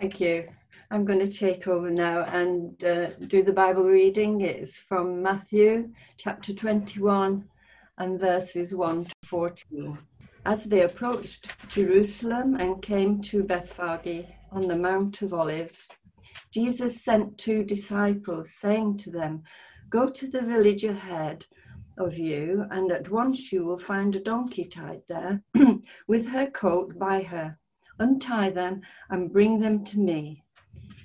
Thank you. I'm going to take over now and uh, do the Bible reading. It's from Matthew chapter 21 and verses 1 to 14. As they approached Jerusalem and came to Bethphage on the Mount of Olives, Jesus sent two disciples, saying to them, Go to the village ahead of you, and at once you will find a donkey tied there with her colt by her. Untie them and bring them to me.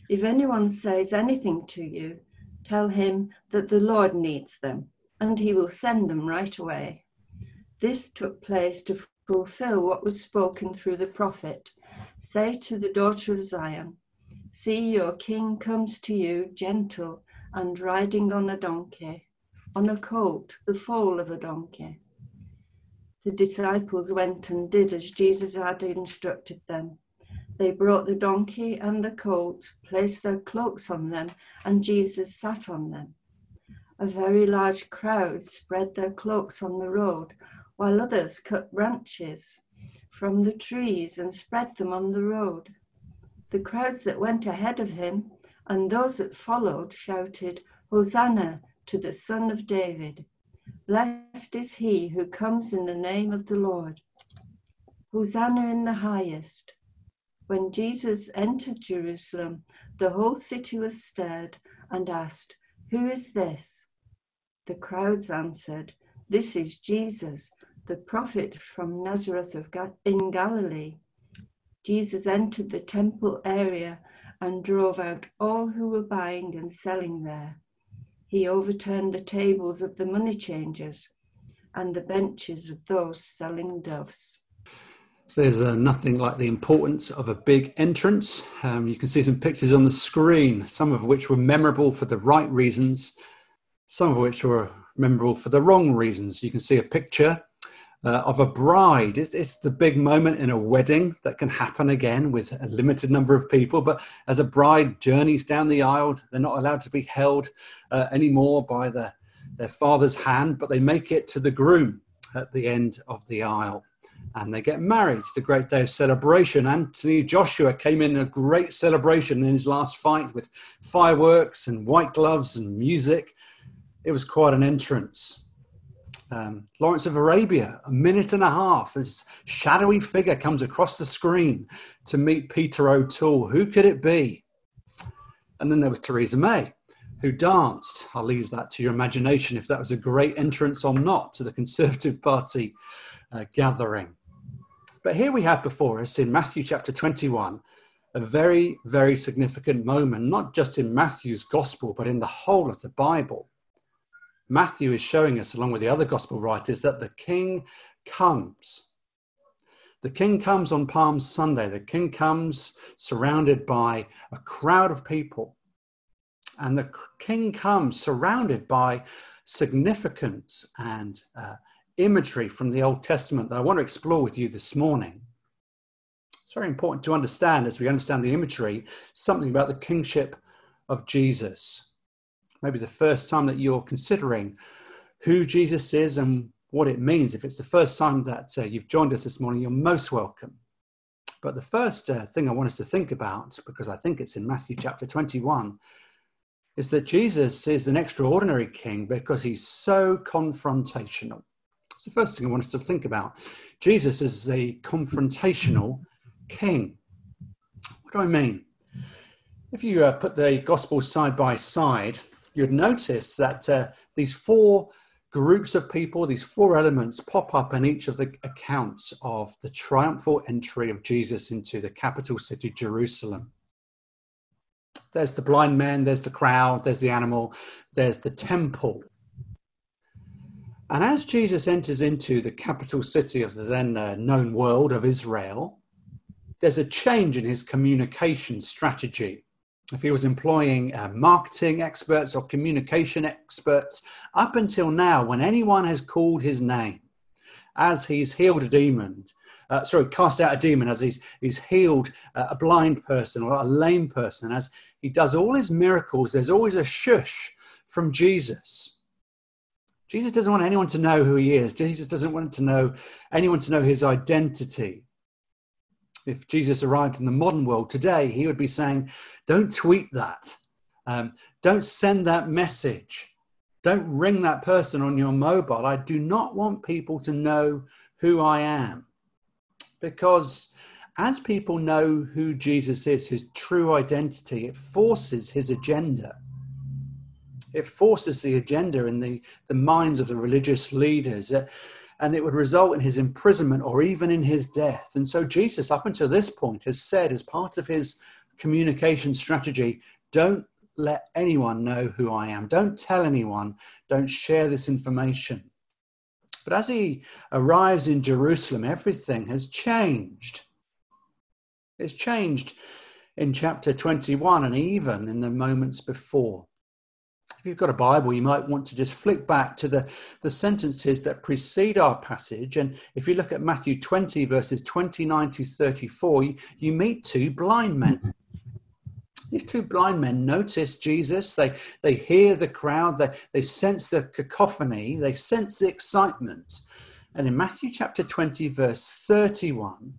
If anyone says anything to you, tell him that the Lord needs them, and he will send them right away. This took place to fulfill what was spoken through the prophet. Say to the daughter of Zion, See, your king comes to you gentle and riding on a donkey, on a colt, the foal of a donkey. The disciples went and did as Jesus had instructed them. They brought the donkey and the colt, placed their cloaks on them, and Jesus sat on them. A very large crowd spread their cloaks on the road, while others cut branches from the trees and spread them on the road. The crowds that went ahead of him and those that followed shouted, Hosanna to the Son of David. Blessed is he who comes in the name of the Lord. Hosanna in the highest. When Jesus entered Jerusalem, the whole city was stirred and asked, Who is this? The crowds answered, This is Jesus, the prophet from Nazareth of Ga- in Galilee. Jesus entered the temple area and drove out all who were buying and selling there. He overturned the tables of the money changers and the benches of those selling doves. There's uh, nothing like the importance of a big entrance. Um, you can see some pictures on the screen, some of which were memorable for the right reasons, some of which were memorable for the wrong reasons. You can see a picture uh, of a bride. It's, it's, the big moment in a wedding that can happen again with a limited number of people. But as a bride journeys down the aisle, they're not allowed to be held uh, anymore by the, their father's hand, but they make it to the groom at the end of the aisle. And they get married. It's a great day of celebration. Anthony Joshua came in a great celebration in his last fight with fireworks and white gloves and music. It was quite an entrance. Um, Lawrence of Arabia, a minute and a half, this shadowy figure comes across the screen to meet Peter O'Toole. Who could it be? And then there was Theresa May, who danced. I'll leave that to your imagination if that was a great entrance or not to the Conservative Party uh, gathering. But here we have before us in Matthew chapter 21 a very, very significant moment, not just in Matthew's gospel, but in the whole of the Bible. Matthew is showing us, along with the other gospel writers, that the king comes. The king comes on Palm Sunday. The king comes surrounded by a crowd of people. And the king comes surrounded by significance and uh, imagery from the Old Testament that I want to explore with you this morning. It's very important to understand, as we understand the imagery, something about the kingship of Jesus maybe the first time that you're considering who Jesus is and what it means. If it's the first time that uh, you've joined us this morning, you're most welcome. But the first uh, thing I want us to think about, because I think it's in Matthew chapter 21, is that Jesus is an extraordinary king because he's so confrontational. It's the first thing I want us to think about. Jesus is a confrontational king. What do I mean? If you uh, put the gospel side by side, you'd notice that uh, these four groups of people, these four elements pop up in each of the accounts of the triumphal entry of Jesus into the capital city, Jerusalem. There's the blind man, there's the crowd, there's the animal, there's the temple. And as Jesus enters into the capital city of the then uh, known world of Israel, there's a change in his communication strategy if he was employing uh, marketing experts or communication experts, up until now, when anyone has called his name, as he's healed a demon, uh, sorry, cast out a demon, as he's, he's healed uh, a blind person or a lame person, as he does all his miracles, there's always a shush from Jesus. Jesus doesn't want anyone to know who he is. Jesus doesn't want to know anyone to know his identity. If Jesus arrived in the modern world today, he would be saying, Don't tweet that. Um, don't send that message. Don't ring that person on your mobile. I do not want people to know who I am. Because as people know who Jesus is, his true identity, it forces his agenda. It forces the agenda in the, the minds of the religious leaders. Uh, and it would result in his imprisonment or even in his death. And so, Jesus, up until this point, has said, as part of his communication strategy, don't let anyone know who I am. Don't tell anyone. Don't share this information. But as he arrives in Jerusalem, everything has changed. It's changed in chapter 21 and even in the moments before. You've got a Bible, you might want to just flick back to the, the sentences that precede our passage. And if you look at Matthew 20, verses 29 to 34, you, you meet two blind men. Mm-hmm. These two blind men notice Jesus. They, they hear the crowd. They, they sense the cacophony. They sense the excitement. And in Matthew chapter 20, verse 31,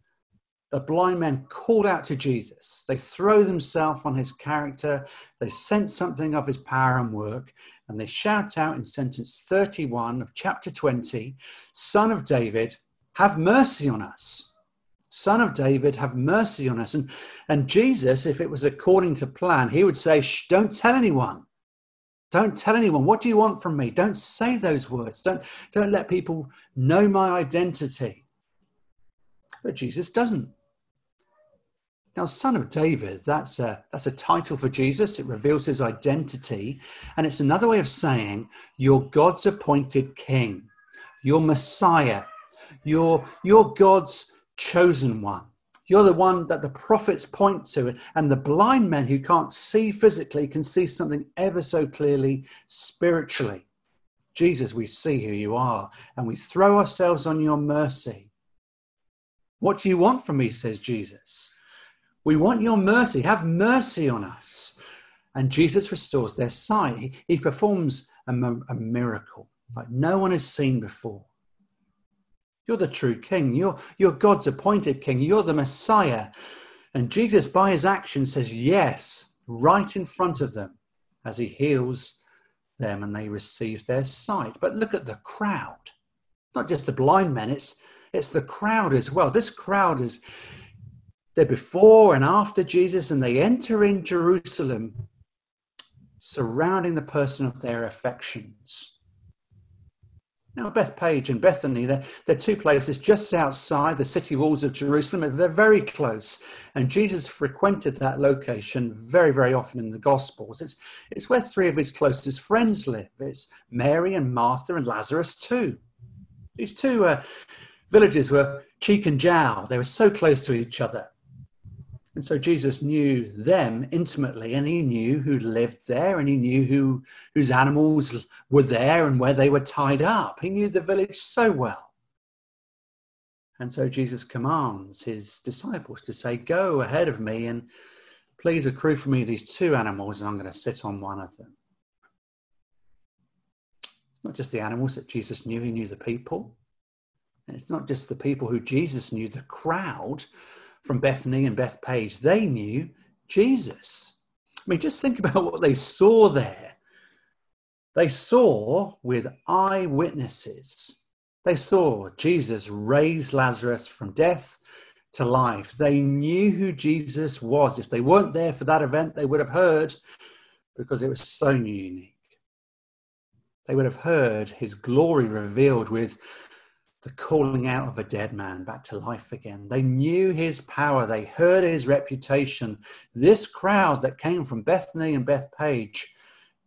the blind men called out to Jesus. They throw themselves on his character. They sense something of his power and work. And they shout out in sentence 31 of chapter 20 Son of David, have mercy on us. Son of David, have mercy on us. And, and Jesus, if it was according to plan, he would say, Don't tell anyone. Don't tell anyone. What do you want from me? Don't say those words. Don't, don't let people know my identity. But Jesus doesn't. Now, Son of David, that's a, that's a title for Jesus. It reveals his identity. And it's another way of saying, You're God's appointed king, you're Messiah, you're, you're God's chosen one. You're the one that the prophets point to, and the blind men who can't see physically can see something ever so clearly spiritually. Jesus, we see who you are, and we throw ourselves on your mercy. What do you want from me? says Jesus. We want your mercy. Have mercy on us. And Jesus restores their sight. He, he performs a, a miracle like no one has seen before. You're the true king. You're, you're God's appointed king. You're the Messiah. And Jesus, by his action, says yes, right in front of them as he heals them and they receive their sight. But look at the crowd. Not just the blind men, it's, it's the crowd as well. This crowd is, they're before and after Jesus, and they enter in Jerusalem surrounding the person of their affections. Now, Bethpage and Bethany, they're, they're two places just outside the city walls of Jerusalem. They're very close. And Jesus frequented that location very, very often in the Gospels. It's, it's where three of his closest friends live. It's Mary and Martha and Lazarus, too. These two uh, villages were cheek and jowl. They were so close to each other. And so Jesus knew them intimately, and he knew who lived there, and he knew who whose animals were there and where they were tied up. He knew the village so well. And so Jesus commands his disciples to say, Go ahead of me and please accrue for me these two animals, and I'm going to sit on one of them. It's not just the animals that Jesus knew, he knew the people. And it's not just the people who Jesus knew, the crowd from Bethany and Bethphage, they knew Jesus. I mean, just think about what they saw there. They saw with eyewitnesses. They saw Jesus raise Lazarus from death to life. They knew who Jesus was. If they weren't there for that event, they would have heard because it was so unique. They would have heard his glory revealed with the calling out of a dead man back to life again. They knew his power, they heard his reputation. This crowd that came from Bethany and Bethpage,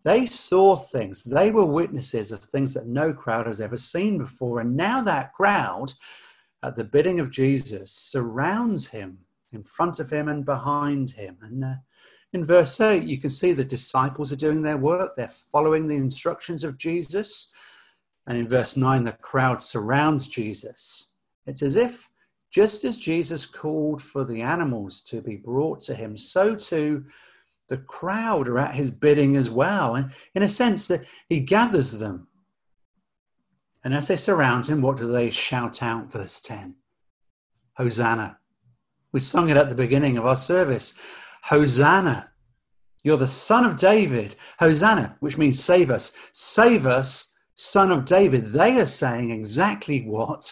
they saw things. They were witnesses of things that no crowd has ever seen before. And now that crowd, at the bidding of Jesus, surrounds him in front of him and behind him. And uh, in verse 8, you can see the disciples are doing their work, they're following the instructions of Jesus. And in verse 9, the crowd surrounds Jesus. It's as if just as Jesus called for the animals to be brought to him, so too the crowd are at his bidding as well. And In a sense, that he gathers them. And as they surround him, what do they shout out? Verse 10 Hosanna. We sung it at the beginning of our service. Hosanna. You're the son of David. Hosanna, which means save us. Save us, son of David. They are saying exactly what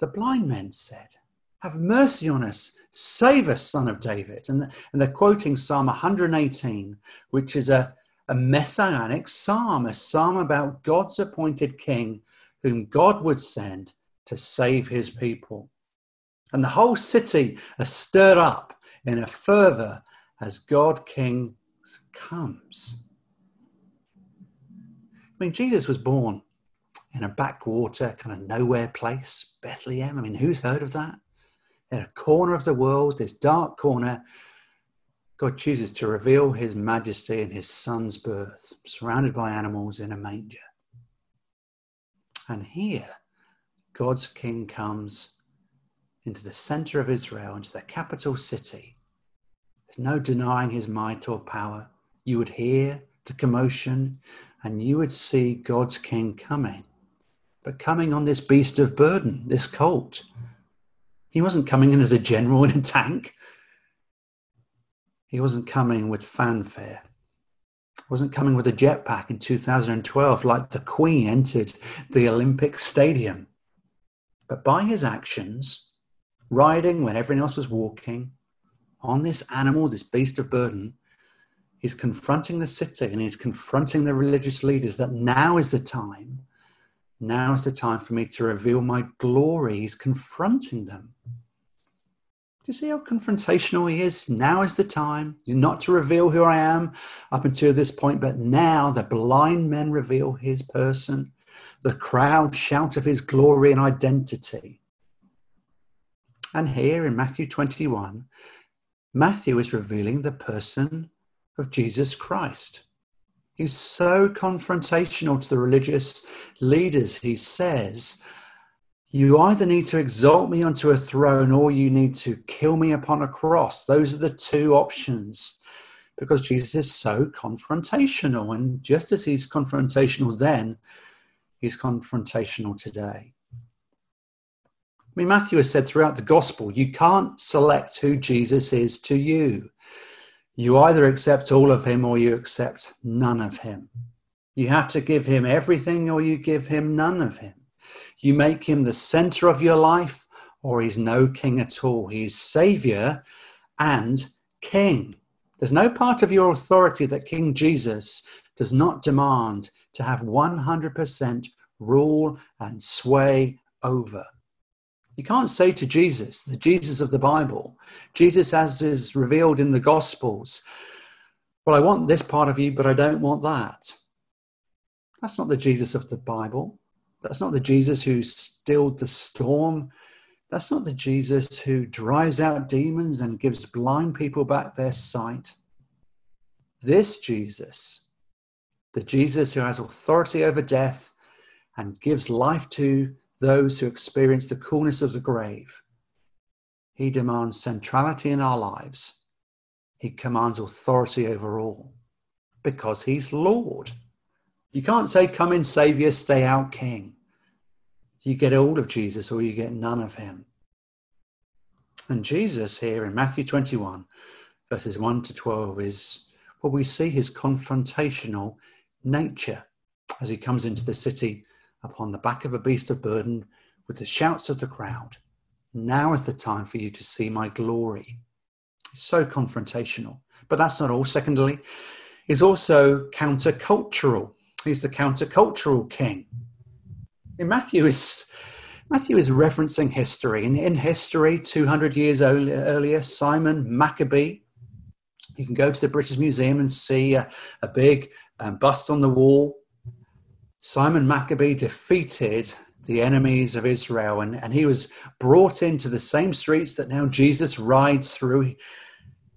the blind men said. Have mercy on us. Save us, son of David. And, and they're quoting Psalm 118, which is a, a messianic psalm, a psalm about God's appointed king whom God would send to save his people. And the whole city is stirred up in a fervor as God King comes. Mean, Jesus was born in a backwater, kind of nowhere place, Bethlehem. I mean, who's heard of that? In a corner of the world, this dark corner, God chooses to reveal his majesty in his son's birth, surrounded by animals in a manger. And here, God's king comes into the center of Israel, into the capital city. There's no denying his might or power. You would hear the commotion and you would see God's king coming, but coming on this beast of burden, this colt. He wasn't coming in as a general in a tank. He wasn't coming with fanfare. He wasn't coming with a jetpack in 2012 like the Queen entered the Olympic Stadium. But by his actions, riding when everyone else was walking on this animal, this beast of burden. He's confronting the city and he's confronting the religious leaders that now is the time. Now is the time for me to reveal my glory. He's confronting them. Do you see how confrontational he is? Now is the time not to reveal who I am up until this point, but now the blind men reveal his person. The crowd shout of his glory and identity. And here in Matthew 21, Matthew is revealing the person of Jesus Christ. He's so confrontational to the religious leaders. He says, You either need to exalt me onto a throne or you need to kill me upon a cross. Those are the two options because Jesus is so confrontational. And just as he's confrontational then, he's confrontational today. I mean, Matthew has said throughout the gospel, you can't select who Jesus is to you. You either accept all of him or you accept none of him. You have to give him everything or you give him none of him. You make him the center of your life or he's no king at all. He's savior and king. There's no part of your authority that King Jesus does not demand to have 100% rule and sway over. You can't say to Jesus, the Jesus of the Bible, Jesus as is revealed in the Gospels, well, I want this part of you, but I don't want that. That's not the Jesus of the Bible. That's not the Jesus who stilled the storm. That's not the Jesus who drives out demons and gives blind people back their sight. This Jesus, the Jesus who has authority over death and gives life to those who experience the coolness of the grave. He demands centrality in our lives. He commands authority over all because he's Lord. You can't say, Come in, Savior, stay out, King. You get all of Jesus or you get none of him. And Jesus here in Matthew 21, verses 1 to 12, is what well, we see his confrontational nature as he comes into the city upon the back of a beast of burden with the shouts of the crowd. Now is the time for you to see my glory. So confrontational. But that's not all. Secondly, he's also countercultural. He's the countercultural king. In Matthew is Matthew is referencing history. In, in history, 200 years earlier, Simon Maccabee, you can go to the British Museum and see a, a big um, bust on the wall Simon Maccabee defeated the enemies of Israel, and, and he was brought into the same streets that now Jesus rides through.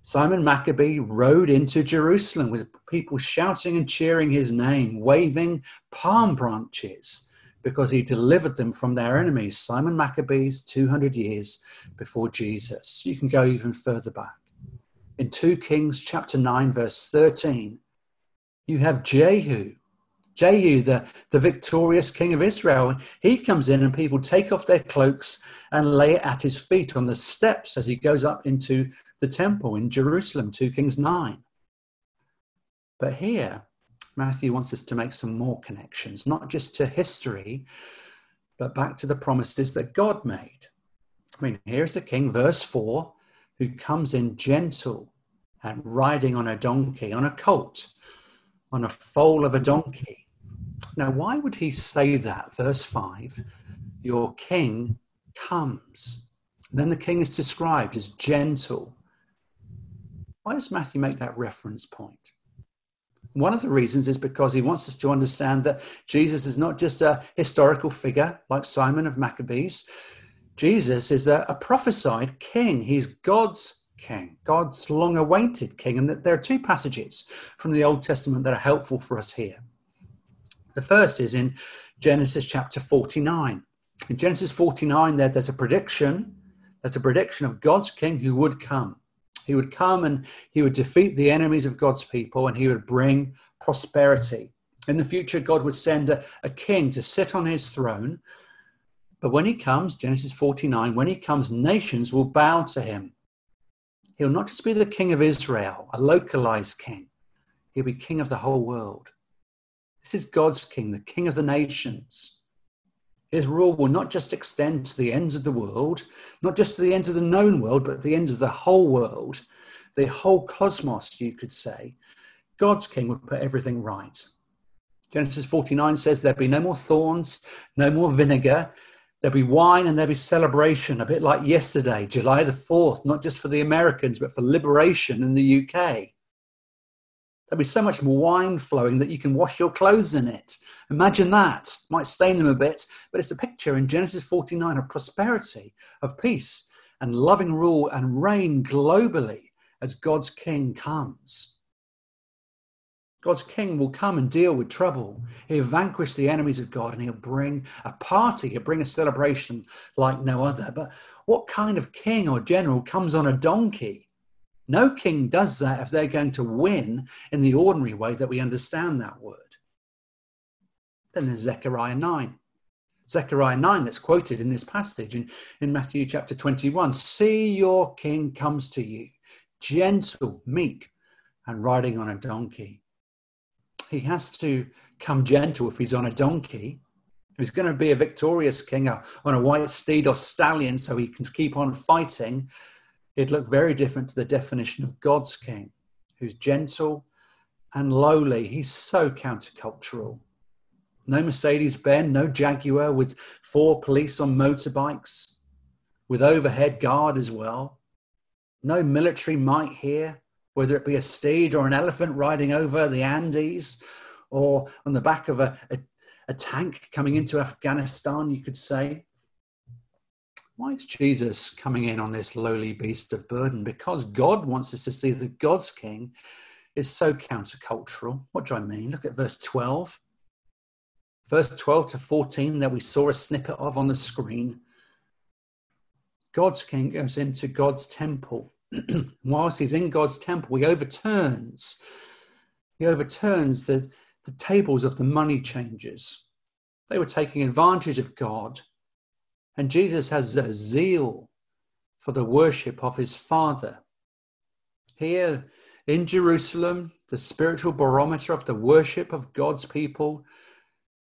Simon Maccabee rode into Jerusalem with people shouting and cheering his name, waving palm branches because he delivered them from their enemies. Simon Maccabees, 200 years before Jesus. You can go even further back. In 2 Kings chapter 9, verse 13, you have Jehu Jehu, the, the victorious king of Israel, he comes in and people take off their cloaks and lay it at his feet on the steps as he goes up into the temple in Jerusalem, 2 Kings 9. But here, Matthew wants us to make some more connections, not just to history, but back to the promises that God made. I mean, here's the king, verse 4, who comes in gentle and riding on a donkey, on a colt, on a foal of a donkey. Now, why would he say that? Verse 5 Your king comes. And then the king is described as gentle. Why does Matthew make that reference point? One of the reasons is because he wants us to understand that Jesus is not just a historical figure like Simon of Maccabees. Jesus is a, a prophesied king. He's God's king, God's long awaited king. And there are two passages from the Old Testament that are helpful for us here. The first is in Genesis chapter 49. In Genesis 49, there, there's a prediction. There's a prediction of God's king who would come. He would come and he would defeat the enemies of God's people and he would bring prosperity. In the future, God would send a, a king to sit on his throne. But when he comes, Genesis 49, when he comes, nations will bow to him. He'll not just be the king of Israel, a localized king, he'll be king of the whole world. This is God's king, the king of the nations. His rule will not just extend to the ends of the world, not just to the ends of the known world, but the ends of the whole world, the whole cosmos, you could say. God's king would put everything right. Genesis 49 says there'll be no more thorns, no more vinegar. There'll be wine and there'll be celebration, a bit like yesterday, July the 4th, not just for the Americans, but for liberation in the UK. There'll be so much wine flowing that you can wash your clothes in it. Imagine that. Might stain them a bit, but it's a picture in Genesis 49 of prosperity, of peace, and loving rule and reign globally as God's king comes. God's king will come and deal with trouble. He'll vanquish the enemies of God and he'll bring a party, he'll bring a celebration like no other. But what kind of king or general comes on a donkey? No king does that if they're going to win in the ordinary way that we understand that word. Then there's Zechariah 9. Zechariah 9 that's quoted in this passage in, in Matthew chapter 21. See your king comes to you, gentle, meek, and riding on a donkey. He has to come gentle if he's on a donkey. If he's going to be a victorious king uh, on a white steed or stallion so he can keep on fighting, it looked very different to the definition of God's king, who's gentle and lowly. He's so countercultural. No Mercedes Benz, no Jaguar with four police on motorbikes, with overhead guard as well. No military might here, whether it be a steed or an elephant riding over the Andes or on the back of a, a, a tank coming into Afghanistan, you could say. Why is Jesus coming in on this lowly beast of burden? Because God wants us to see that God's king is so countercultural. What do I mean? Look at verse 12. Verse 12 to 14 that we saw a snippet of on the screen. God's king goes into God's temple. Whilst he's in God's temple, he overturns, he overturns the, the tables of the money changers. They were taking advantage of God and Jesus has a zeal for the worship of his Father. Here in Jerusalem, the spiritual barometer of the worship of God's people,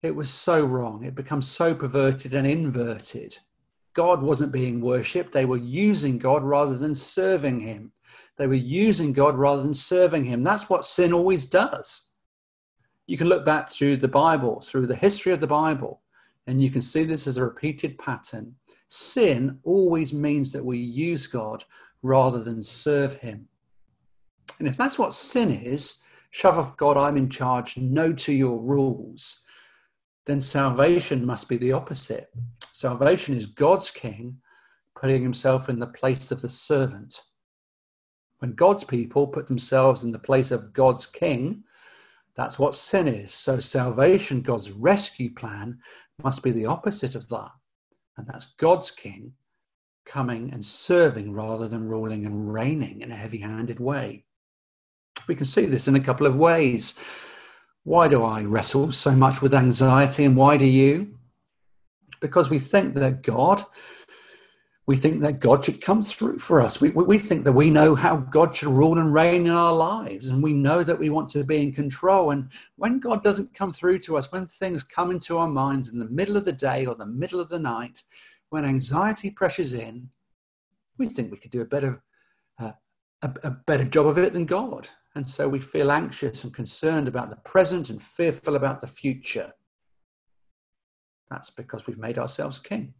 it was so wrong. It becomes so perverted and inverted. God wasn't being worshipped. They were using God rather than serving him. They were using God rather than serving him. That's what sin always does. You can look back through the Bible, through the history of the Bible, and you can see this as a repeated pattern. Sin always means that we use God rather than serve Him. And if that's what sin is, shove off God, I'm in charge, no to your rules, then salvation must be the opposite. Salvation is God's king putting himself in the place of the servant. When God's people put themselves in the place of God's king, that's what sin is. So, salvation, God's rescue plan, must be the opposite of that. And that's God's king coming and serving rather than ruling and reigning in a heavy handed way. We can see this in a couple of ways. Why do I wrestle so much with anxiety and why do you? Because we think that God, we think that God should come through for us. We, we think that we know how God should rule and reign in our lives, and we know that we want to be in control. And when God doesn't come through to us, when things come into our minds in the middle of the day or the middle of the night, when anxiety pressures in, we think we could do a better, uh, a, a better job of it than God. And so we feel anxious and concerned about the present and fearful about the future. That's because we've made ourselves king.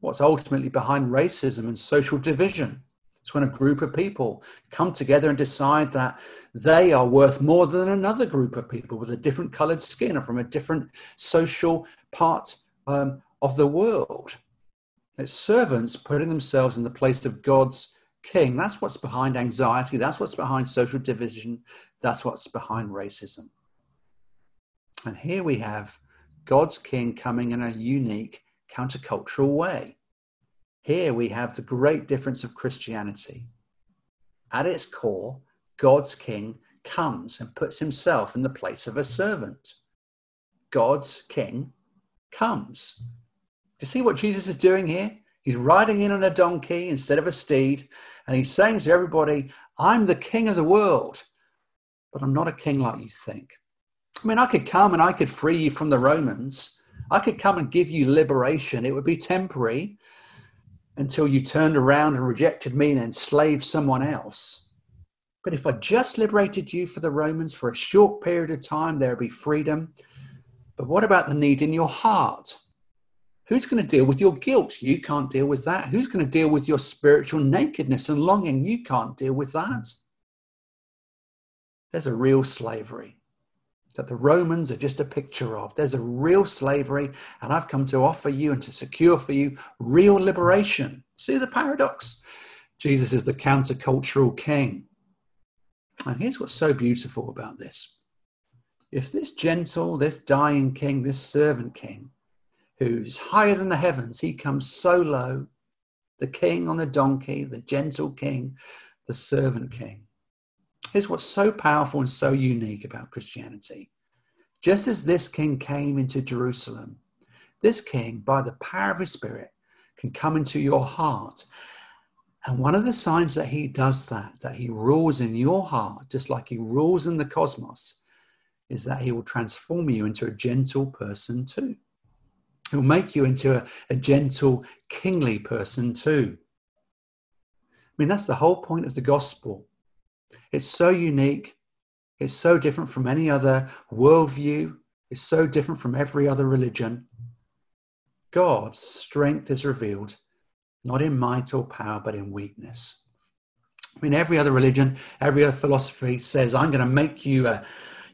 What's ultimately behind racism and social division? It's when a group of people come together and decide that they are worth more than another group of people with a different colored skin or from a different social part um, of the world. It's servants putting themselves in the place of God's king. That's what's behind anxiety. That's what's behind social division. That's what's behind racism. And here we have God's king coming in a unique countercultural way. Here we have the great difference of Christianity. At its core, God's king comes and puts himself in the place of a servant. God's king comes. Do you see what Jesus is doing here? He's riding in on a donkey instead of a steed, and he's saying to everybody, I'm the king of the world, but I'm not a king like you think. I mean, I could come and I could free you from the Romans. I could come and give you liberation. It would be temporary until you turned around and rejected me and enslaved someone else. But if I just liberated you for the Romans for a short period of time, there would be freedom. But what about the need in your heart? Who's going to deal with your guilt? You can't deal with that. Who's going to deal with your spiritual nakedness and longing? You can't deal with that. There's a real slavery that the Romans are just a picture of. There's a real slavery, and I've come to offer you and to secure for you real liberation. See the paradox? Jesus is the countercultural king. And here's what's so beautiful about this. If this gentle, this dying king, this servant king, who's higher than the heavens. He comes so low. The king on the donkey, the gentle king, the servant king. Here's what's so powerful and so unique about Christianity. Just as this king came into Jerusalem, this king, by the power of his spirit, can come into your heart. And one of the signs that he does that, that he rules in your heart, just like he rules in the cosmos, is that he will transform you into a gentle person too. He'll make you into a, a gentle, kingly person too. I mean, that's the whole point of the gospel. It's so unique. It's so different from any other worldview. It's so different from every other religion. God's strength is revealed not in might or power, but in weakness. I mean, every other religion, every other philosophy says, I'm going to make you a,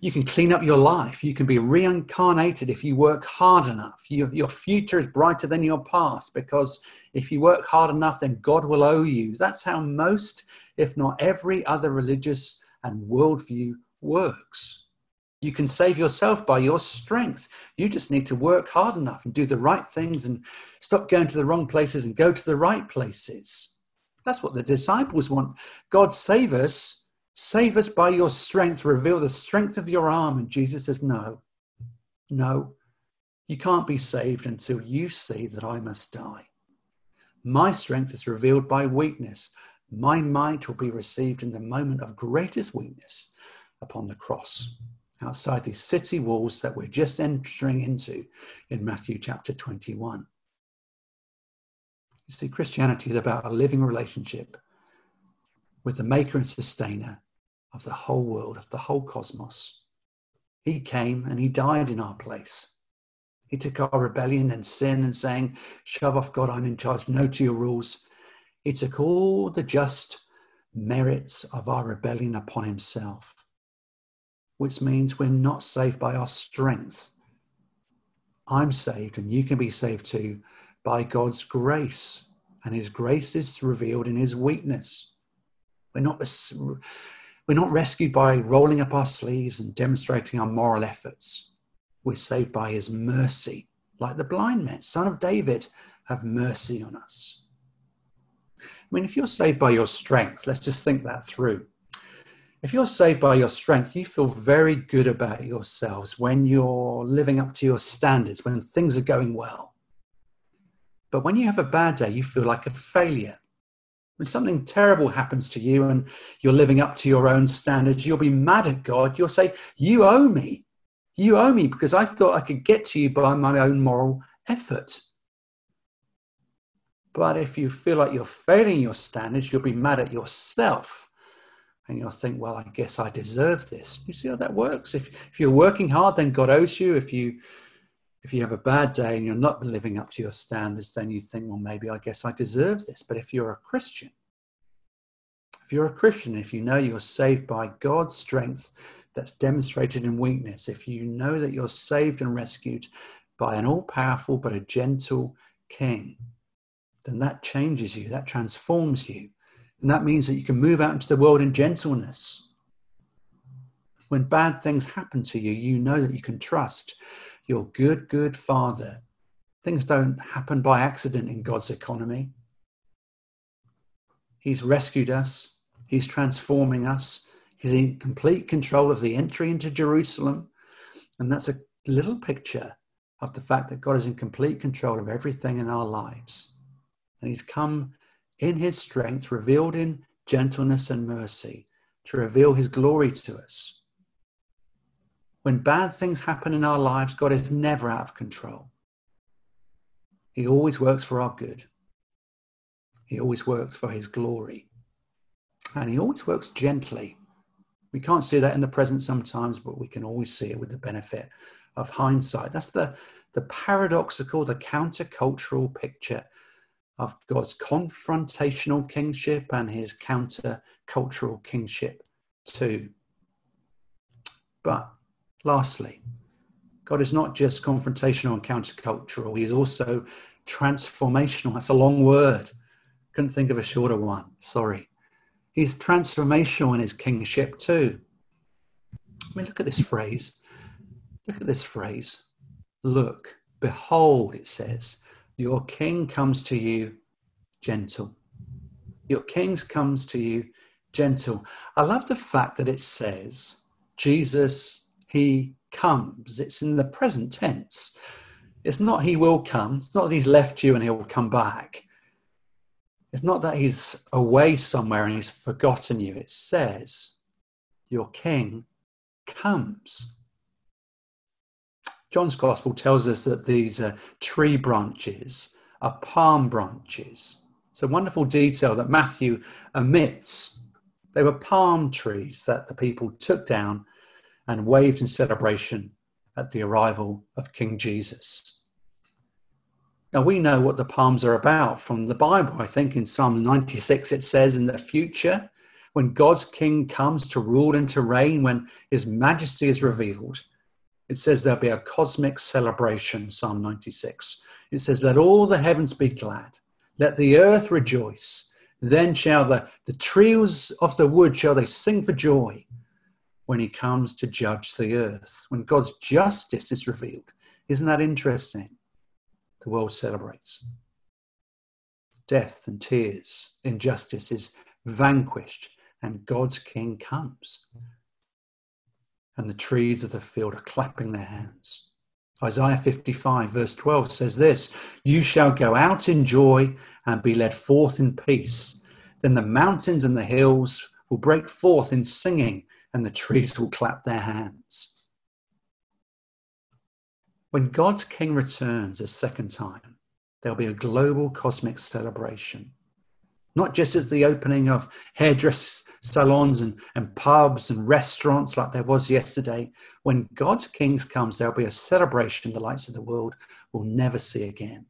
you can clean up your life. You can be reincarnated if you work hard enough. You, your future is brighter than your past because if you work hard enough, then God will owe you. That's how most, if not every other religious and worldview works. You can save yourself by your strength. You just need to work hard enough and do the right things and stop going to the wrong places and go to the right places. That's what the disciples want. God save us Save us by your strength. Reveal the strength of your arm. And Jesus says, No, no, you can't be saved until you see that I must die. My strength is revealed by weakness. My might will be received in the moment of greatest weakness upon the cross, outside these city walls that we're just entering into in Matthew chapter 21. You see, Christianity is about a living relationship with the maker and sustainer of the whole world, of the whole cosmos. He came and he died in our place. He took our rebellion and sin and saying, Shove off, God, I'm in charge, no to your rules. He took all the just merits of our rebellion upon himself, which means we're not saved by our strength. I'm saved, and you can be saved too by God's grace. And his grace is revealed in his weakness. We're not we're not rescued by rolling up our sleeves and demonstrating our moral efforts. We're saved by his mercy, like the blind man, son of David, have mercy on us. I mean, if you're saved by your strength, let's just think that through. If you're saved by your strength, you feel very good about yourselves when you're living up to your standards, when things are going well. But when you have a bad day, you feel like a failure. When something terrible happens to you and you're living up to your own standards, you'll be mad at God. You'll say, You owe me. You owe me because I thought I could get to you by my own moral effort. But if you feel like you're failing your standards, you'll be mad at yourself. And you'll think, well, I guess I deserve this. You see how that works? If, if you're working hard, then God owes you. If you if you have a bad day and you're not living up to your standards, then you think, well, maybe I guess I deserve this. But if you're a Christian, if you're a Christian, if you know you're saved by God's strength that's demonstrated in weakness, if you know that you're saved and rescued by an all powerful but a gentle King, then that changes you, that transforms you. And that means that you can move out into the world in gentleness. When bad things happen to you, you know that you can trust your good, good Father. Things don't happen by accident in God's economy. He's rescued us, He's transforming us, He's in complete control of the entry into Jerusalem. And that's a little picture of the fact that God is in complete control of everything in our lives. And He's come in His strength, revealed in gentleness and mercy, to reveal His glory to us. When bad things happen in our lives, God is never out of control. He always works for our good. He always works for his glory. And he always works gently. We can't see that in the present sometimes, but we can always see it with the benefit of hindsight. That's the, the paradoxical, the countercultural picture of God's confrontational kingship and his countercultural kingship too. But Lastly, God is not just confrontational and countercultural, He is also transformational. That's a long word. Couldn't think of a shorter one. Sorry. He's transformational in his kingship too. I mean, look at this phrase. Look at this phrase. Look, behold, it says, your king comes to you gentle. Your king comes to you gentle. I love the fact that it says Jesus he comes. It's in the present tense. It's not he will come. It's not that he's left you and he'll come back. It's not that he's away somewhere and he's forgotten you. It says, Your king comes. John's gospel tells us that these are tree branches are palm branches. It's a wonderful detail that Matthew omits. They were palm trees that the people took down and waved in celebration at the arrival of King Jesus. Now, we know what the palms are about from the Bible. I think in Psalm 96 it says, In the future, when God's king comes to rule and to reign, when his majesty is revealed, it says there'll be a cosmic celebration, Psalm 96. It says, Let all the heavens be glad, let the earth rejoice. Then shall the, the trees of the wood shall they sing for joy when he comes to judge the earth, when God's justice is revealed. Isn't that interesting? The world celebrates. Death and tears, injustice is vanquished, and God's king comes. And the trees of the field are clapping their hands. Isaiah 55, verse 12 says this You shall go out in joy and be led forth in peace. Then the mountains and the hills will break forth in singing and the trees will clap their hands. When God's King returns a second time, there'll be a global cosmic celebration. Not just at the opening of hairdress salons and, and pubs and restaurants like there was yesterday. When God's King comes, there'll be a celebration the lights of the world will never see again.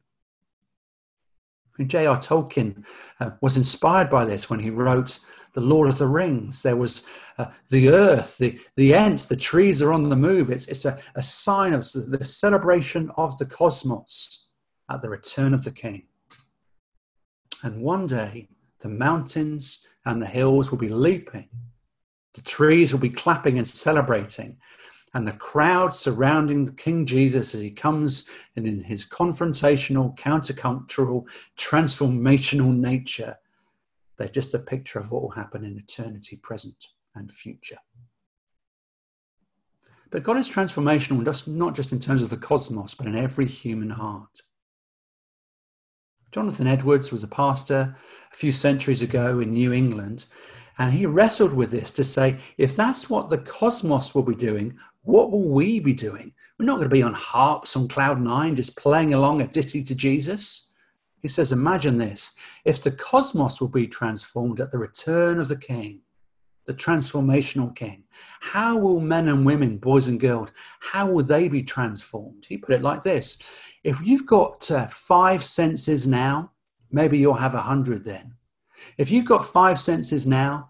And J.R. Tolkien uh, was inspired by this when he wrote the Lord of the Rings. There was uh, the earth, the, the Ents, the trees are on the move. It's, it's a, a sign of the celebration of the cosmos at the return of the King. And one day, the mountains and the hills will be leaping, the trees will be clapping and celebrating, and the crowd surrounding the King Jesus as he comes and in his confrontational, countercultural, transformational nature they're just a picture of what will happen in eternity present. and future. But God is transformational, not just in terms of the cosmos, but in every human heart. Jonathan Edwards was a pastor a few centuries ago in New England, and he wrestled with this to say, if that's what the cosmos will be doing, what will we be doing? We're not going to be on harps on cloud nine, just playing along a ditty to Jesus. He says, Imagine this if the cosmos will be transformed at the return of the King, the transformational King, how will men and women, boys and girls, how will they be transformed? He put it like this If you've got uh, five senses now, maybe you'll have a hundred then. If you've got five senses now,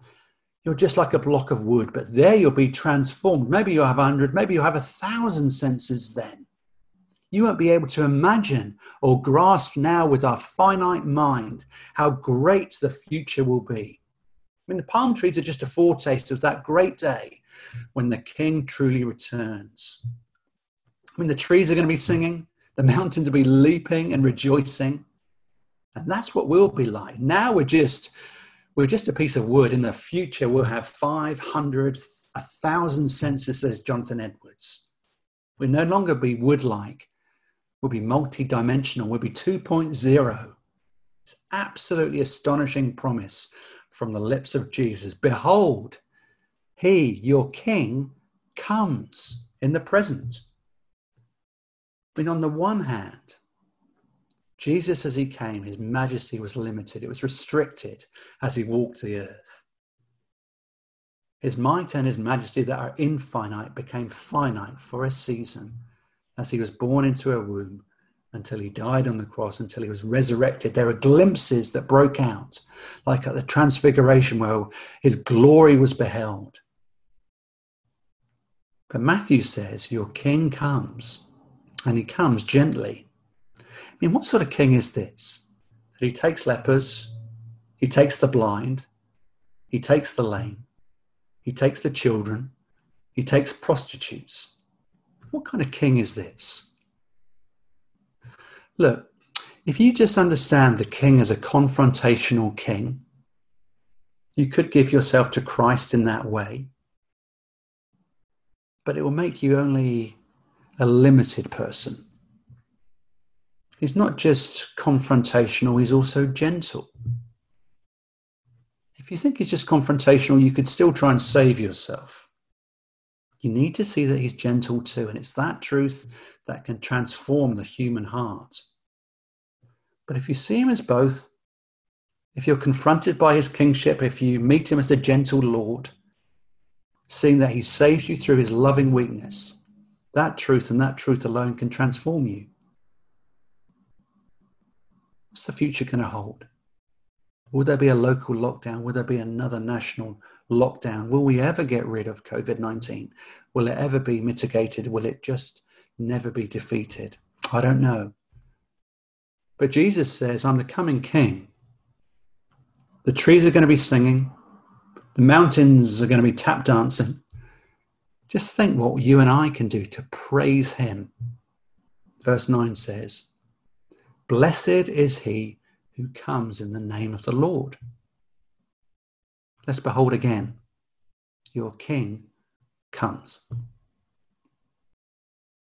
you're just like a block of wood, but there you'll be transformed. Maybe you'll have a hundred, maybe you'll have a thousand senses then. You won't be able to imagine or grasp now with our finite mind how great the future will be. I mean, the palm trees are just a foretaste of that great day when the king truly returns. I mean, the trees are going to be singing, the mountains will be leaping and rejoicing. And that's what we'll be like. Now we're just we're just a piece of wood. In the future, we'll have 500, 1,000 senses, says Jonathan Edwards. We'll no longer be wood like, we'll be multi dimensional, we'll be 2.0. It's absolutely astonishing promise from the lips of Jesus. Behold, he, your king, comes in the present. Mean, on the one hand, Jesus, as he came, his majesty was limited, it was restricted as he walked the earth. His might and his majesty that are infinite became finite for a season as he was born into a womb until he died on the cross, until he was resurrected. There are glimpses that broke out, like at the transfiguration where his glory was beheld. But Matthew says, Your king comes, and he comes gently I mean, what sort of king is this? That he takes lepers, he takes the blind, he takes the lame, he takes the children, he takes prostitutes. What kind of king is this? Look, if you just understand the king as a confrontational king, you could give yourself to Christ in that way, but it will make you only a limited person. He's not just confrontational, he's also gentle. If you think he's just confrontational, you could still try and save yourself. You need to see that he's gentle too, and it's that truth mm. that can transform the human heart. But if you see him as both, if you're confronted by his kingship, if you meet him as the gentle Lord, seeing that he saved you through his loving weakness, that truth and that truth alone can transform you. What's the future going to hold? Will there be a local lockdown? Will there be another national lockdown? Will we ever get rid of COVID 19? Will it ever be mitigated? Will it just never be defeated? I don't know. But Jesus says, I'm the coming king. The trees are going to be singing, the mountains are going to be tap dancing. Just think what you and I can do to praise him. Verse 9 says, Blessed is he who comes in the name of the Lord. Let's behold again. Your King comes.